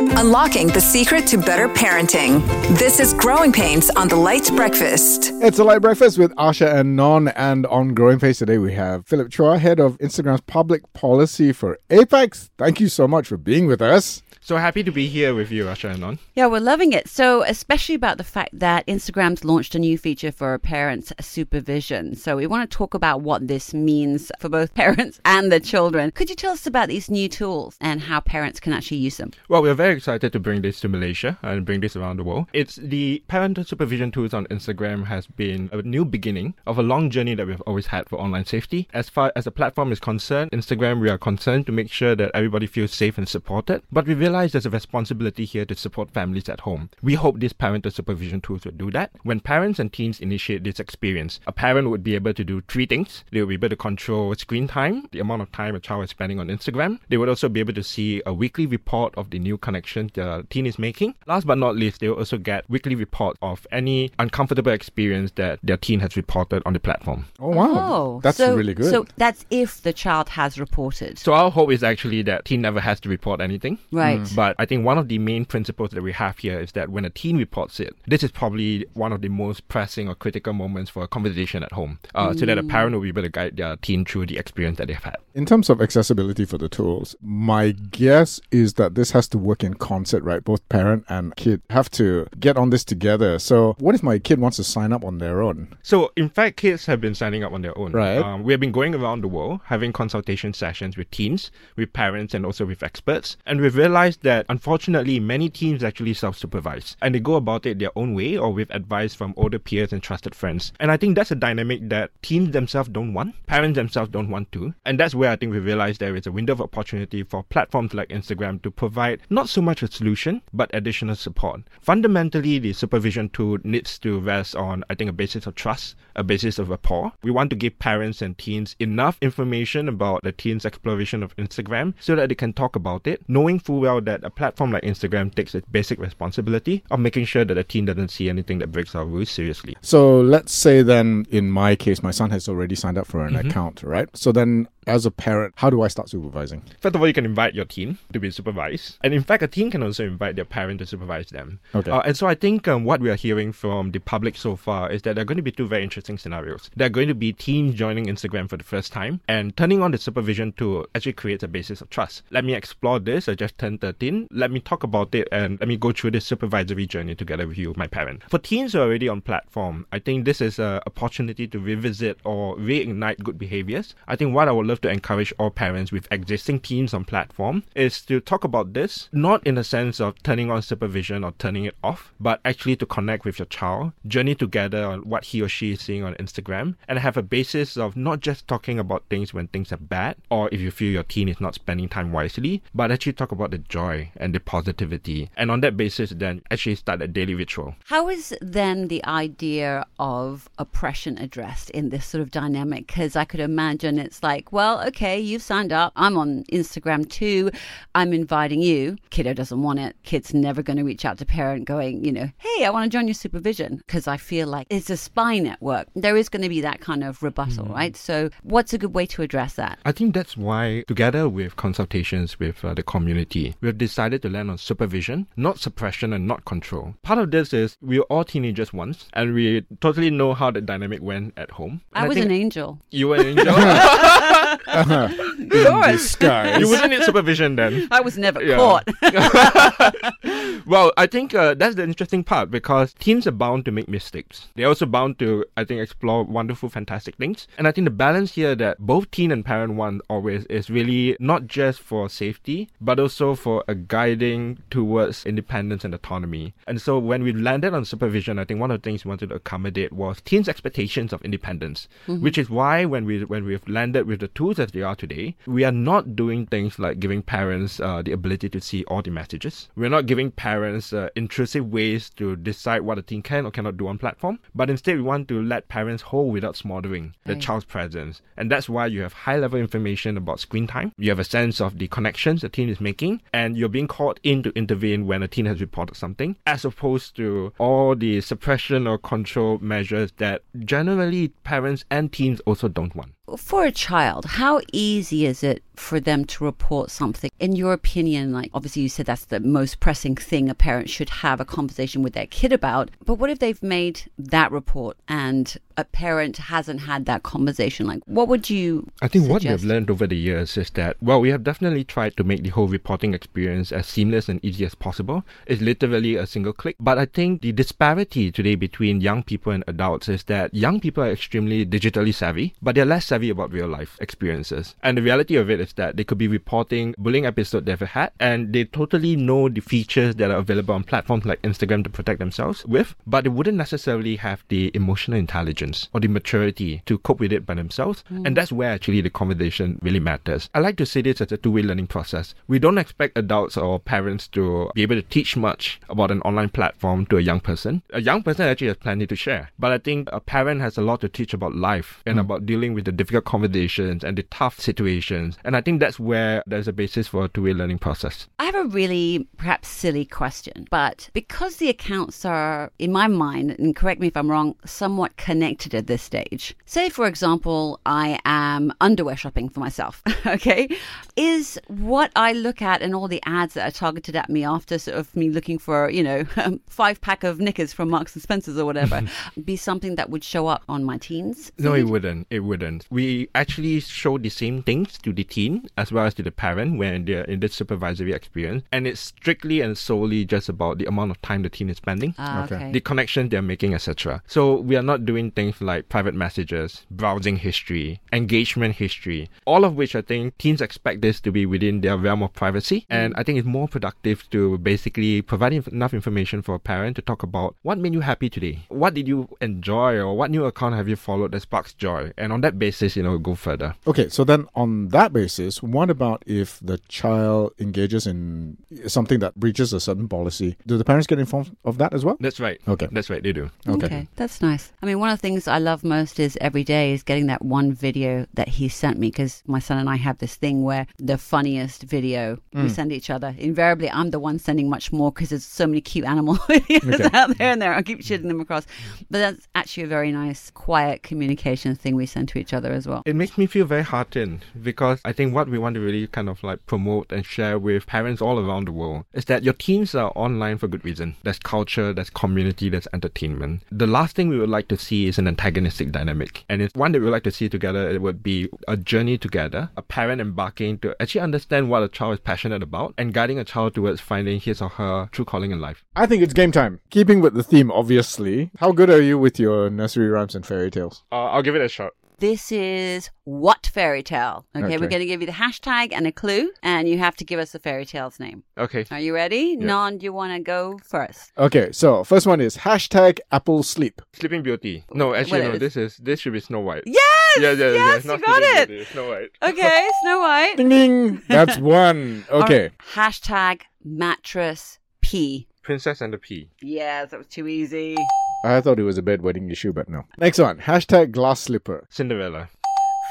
Unlocking the secret to better parenting. This is Growing Pains on the LITE Breakfast. It's a light breakfast with Asha and Non, and on Growing Pains today we have Philip Chua, head of Instagram's public policy for APAC. Thank you so much for being with us. So happy to be here with you, Asha and Non. Yeah, we're loving it. So, especially about the fact that Instagram's launched a new feature for parents' supervision. So, we want to talk about what this means for both parents and the children. Could you tell us about these new tools and how parents can actually use them? Well, we're very excited to bring this to Malaysia and bring this around the world. It's the parental supervision tools on Instagram has been a new beginning of a long journey that we've always had for online safety. As far as the platform is concerned, Instagram, we are concerned to make sure that everybody feels safe and supported. But we realize there's a responsibility here to support families at home. We hope these parental supervision tools will do that. When parents and teens initiate this experience, a parent would be able to do three things. They will be able to control screen time, the amount of time a child is spending on Instagram. They would also be able to see a weekly report of the new connections the teen is making. Last but not least, they will also get weekly reports of any uncomfortable experience that their teen has reported on the platform. Oh, wow. Oh, That's so, really good. So, that's if the child has reported. So our hope is actually that teen never has to report anything. Right. But I think one of the main principles that we have here is that when a teen reports it, this is probably one of the most pressing or critical moments for a conversation at home, uh, so that a parent will be able to guide their teen through the experience that they've had. In terms of accessibility for the tools, my guess is that this has to work in concert, right? Both parent and kid have to get on this together. So, what if my kid wants to sign up on their own? So, in fact, kids have been signing up on their own. Right. Um, we have been going around the world having consultation sessions with teens, with parents, and also with experts. And we've realized that unfortunately, many teens actually self supervise and they go about it their own way or with advice from older peers and trusted friends. And I think that's a dynamic that teens themselves don't want, parents themselves don't want to. And that's where I think we realize there is a window of opportunity for platforms like Instagram to provide not so much a solution, but additional support. Fundamentally, the supervision tool needs to rest on, I think, a basis of trust, a basis of rapport. We want to give parents and teens enough information about the teens' exploration of Instagram so that they can talk about it, knowing full well that a platform like Instagram takes its basic responsibility of making sure that the teen doesn't see anything that breaks our rules seriously. So, let's say then, in my case, my son has already signed up for an Mm-hmm. account, right? So, then as a parent, how do I start supervising? First of all, you can invite your teen to be supervised. And in fact, a teen can also invite their parent to supervise them. Okay. Uh, and so I think um, what we are hearing from the public so far is that there are going to be two very interesting scenarios. There are going to be teens joining Instagram for the first time, and turning on the supervision tool actually creates a basis of trust. Let me explore this. I just turned 13. Let me talk about it and let me go through this supervisory journey together with you, my parent. For teens who are already on platform, I think this is an opportunity to revisit or reignite good behaviors. I think what I would love to encourage all parents with existing teens on platform is to talk about this, not in the sense of turning on supervision or turning it off, but actually to connect with your child, journey together on what he or she is seeing on Instagram, and have a basis of not just talking about things when things are bad, or if you feel your teen is not spending time wisely, but actually talk about the joy and the positivity. And on that basis, then actually start a daily ritual. How is then the idea of oppression addressed in this sort of dynamic? Because I could imagine it's like, well, okay, you've signed up. I'm on Instagram too. I'm inviting you. Kiddo doesn't want it. Kid's never going to reach out to parent going, you know, hey, I want to join your supervision because I feel like it's a spy network. There is going to be that kind of rebuttal, right? So, what's a good way to address that? I think that's why, together with consultations with uh, the community, we've decided to land on supervision, not suppression and not control. Part of this is we were all teenagers once, and we totally know how the dynamic went at home. And I was an angel. You were an angel. Uh-huh. In disguise. you wouldn't need supervision then. I was never Yeah. caught. Well, I think uh, that's the interesting part because teens are bound to make mistakes. They're also bound to, I think, explore wonderful, fantastic things. And I think the balance here that both teen and parent want always is really not just for safety, but also for a guiding towards independence and autonomy. And so when we landed on supervision, I think one of the things we wanted to accommodate was teens' expectations of independence, which is why when we when we've landed with the tools as they are today, we are not doing things like giving parents uh, the ability to see all the messages. We're not giving parents uh, intrusive ways to decide what a teen can or cannot do on platform, but instead we want to let parents hold without smothering the Right. child's presence. And that's why you have high level information about screen time. You have a sense of the connections the teen is making, and you're being called in to intervene when a teen has reported something, as opposed to all the suppression or control measures that generally parents and teens also don't want. For a child, how easy is it for them to report something. In your opinion, like obviously you said that's the most pressing thing a parent should have a conversation with their kid about. But what if they've made that report and a parent hasn't had that conversation? Like, what would you? I think what we have learned over the years is that, well, we have definitely tried to make the whole reporting experience as seamless and easy as possible. It's literally a single click. But I think the disparity today between young people and adults is that young people are extremely digitally savvy, but they're less savvy about real life experiences. And the reality of it is that they could be reporting bullying episode they've had, and they totally know the features that are available on platforms like Instagram to protect themselves with, but they wouldn't necessarily have the emotional intelligence or the maturity to cope with it by themselves. Hmm. And that's where actually the conversation really matters. I like to see this as a two way learning process. We don't expect adults or parents to be able to teach much about an online platform to a young person. A young person actually has plenty to share. But I think a parent has a lot to teach about life and hmm. about dealing with the difficult conversations and the tough situations. And I think that's where there's a basis for a two way learning process. I have a really perhaps silly question, but because the accounts are, in my mind, and correct me if I'm wrong, somewhat connected at this stage. Say, for example, I am underwear shopping for myself, okay? Is what I look at and all the ads that are targeted at me after sort of me looking for, you know, five pack of knickers from Marks and Spencer's or whatever, be something that would show up on my teens? No, it wouldn't. It wouldn't. We actually show the same things to the teen as well as to the parent when they're in this supervisory experience. And it's strictly and solely just about the amount of time the teen is spending. Ah, Okay. okay. the connection they're making, etc. So we are not doing things like private messages, browsing history, engagement history, all of which I think teens expect this to be within their realm of privacy. And I think it's more productive to basically provide inf- enough information for a parent to talk about what made you happy today, what did you enjoy, or what new account have you followed that sparks joy, and on that basis, you know, go further. Okay, so then on that basis, what about if the child engages in something that breaches a certain policy? Do the parents get informed of that as well? That's right. Okay. That's right. They do. Okay. that's nice. I mean, one of the things I love most is every day is getting that one video that he sent me because my son and I have this thing where the funniest video we mm. send each other. Invariably, I'm the one sending much more because there's so many cute animal videos Okay. out there and there. I keep shooting them across, but that's actually a very nice, quiet communication thing we send to each other as well. It makes me feel very heartened because I think what we want to really kind of like promote and share with parents all around the world is that your teens are online for good reason. There's culture, there's community, there's entertainment. The last thing we would like to see is an antagonistic dynamic. And it's one that we would like to see together. It would be a journey together, a parent embarking to actually understand what a child is passionate about and guiding a child towards finding his or her true calling in life. I think it's game time. Keeping with the theme, obviously. How good are you with your nursery rhymes and fairy tales? Uh, I'll give it a shot. This is what fairy tale. Okay, Okay. we're going to give you the hashtag and a clue, and you have to give us the fairy tale's name. Okay. Are you ready? Non, do you want to go first? Okay, so first one is hashtag Apple Sleep. Sleeping Beauty. No, actually, What no. is- This is this should be Snow White. Yes! Yeah, yeah, yeah. yes, it's not you got it. Beauty, Snow White. Okay, Snow White. Ding ding! That's one. Okay. Hashtag mattress P. Princess and the Pea. Yes, that was too easy. I thought it was a bed wedding issue, but no. Next one. Hashtag glass slipper. Cinderella.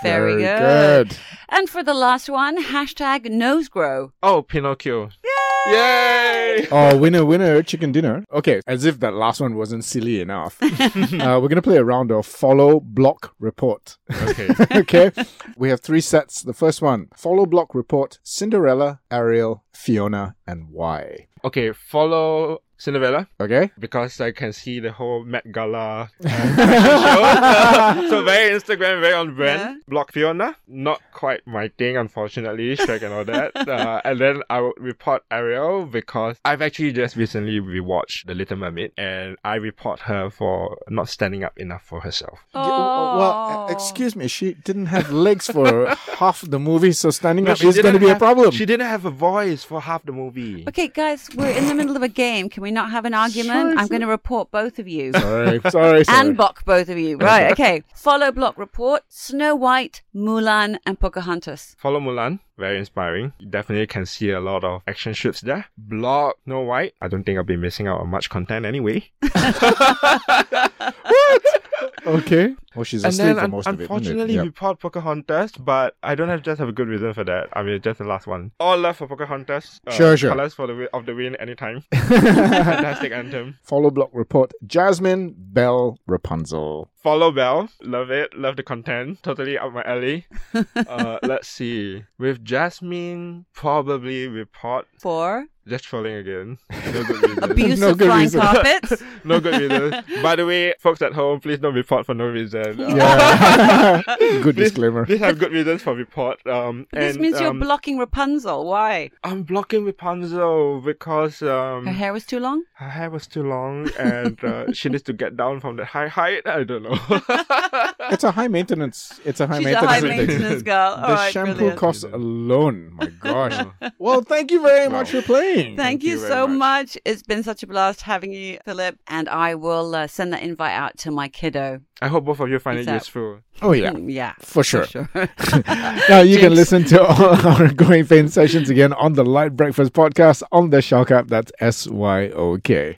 Very, Very good. good. And for the last one, hashtag nose grow. Oh, Pinocchio. Yay! Oh, winner, winner, chicken dinner. Okay, as if that last one wasn't silly enough. uh, we're going to play a round of follow, block, report. Okay. okay, we have three sets. The first one follow, block, report Cinderella, Ariel, Fiona, and why. Okay, follow Cinderella Okay? because I can see the whole Met Gala uh, show. so very Instagram, very on brand. Yeah. Block Fiona, not quite my thing, unfortunately. Shrek and all that. Uh, and then I would report Ariel because I've actually just recently rewatched The Little Mermaid, and I report her for not standing up enough for herself. Yeah, well, excuse me, she didn't have legs for half the movie, so standing No, up is going to didn't be a problem. She didn't have a voice for half the movie. Okay, guys, we're in the middle of a game. Can we not have an argument? I'm going to report both of you. Sorry, sorry, sorry. and block both of you. Right, okay. Follow block report Snow White, Mulan, and Pocahontas. Follow Mulan, very inspiring. You definitely can see a lot of action shoots there. Block Snow White. I don't think I'll be missing out on much content anyway. Okay. Well, she's and asleep then for un- most of it. isn't it? unfortunately Yep. we bought Pocahontas, but I don't have just have a good reason for that. I mean, just the last one. All love for Pocahontas. Uh, Sure, sure. Colors for the wi- of the wind anytime. Fantastic anthem. Follow block report Jasmine Belle Rapunzel. Follow Belle. Love it. Love the content. Totally up my alley. uh, let's see. With Jasmine, probably report. For Just trolling again. No good reason. abuse No of good flying reason. carpets. no good reason. By the way, folks at home, please don't report for no reason. Yeah. Good Please, disclaimer. please have good reasons for report. Um, this and, means you're um, blocking Rapunzel. Why? I'm blocking Rapunzel because um, Her hair was too long. her hair was too long and uh, she needs to get down from that high height. I don't know. It's a high maintenance. It's a high She's a maintenance. high maintenance girl. All The right, shampoo brilliant. costs alone. My gosh. well, thank you very much for playing. Thank, you, you so much. much. It's been such a blast having you, Philip. And I will uh, send that invite out to my kiddo. I hope both of you find Peace it useful. Oh yeah. Mm, yeah, For sure. sure. Now you can listen to all our Growing Pain sessions again on the LITE Breakfast podcast on the SYOK app. That's S Y O K.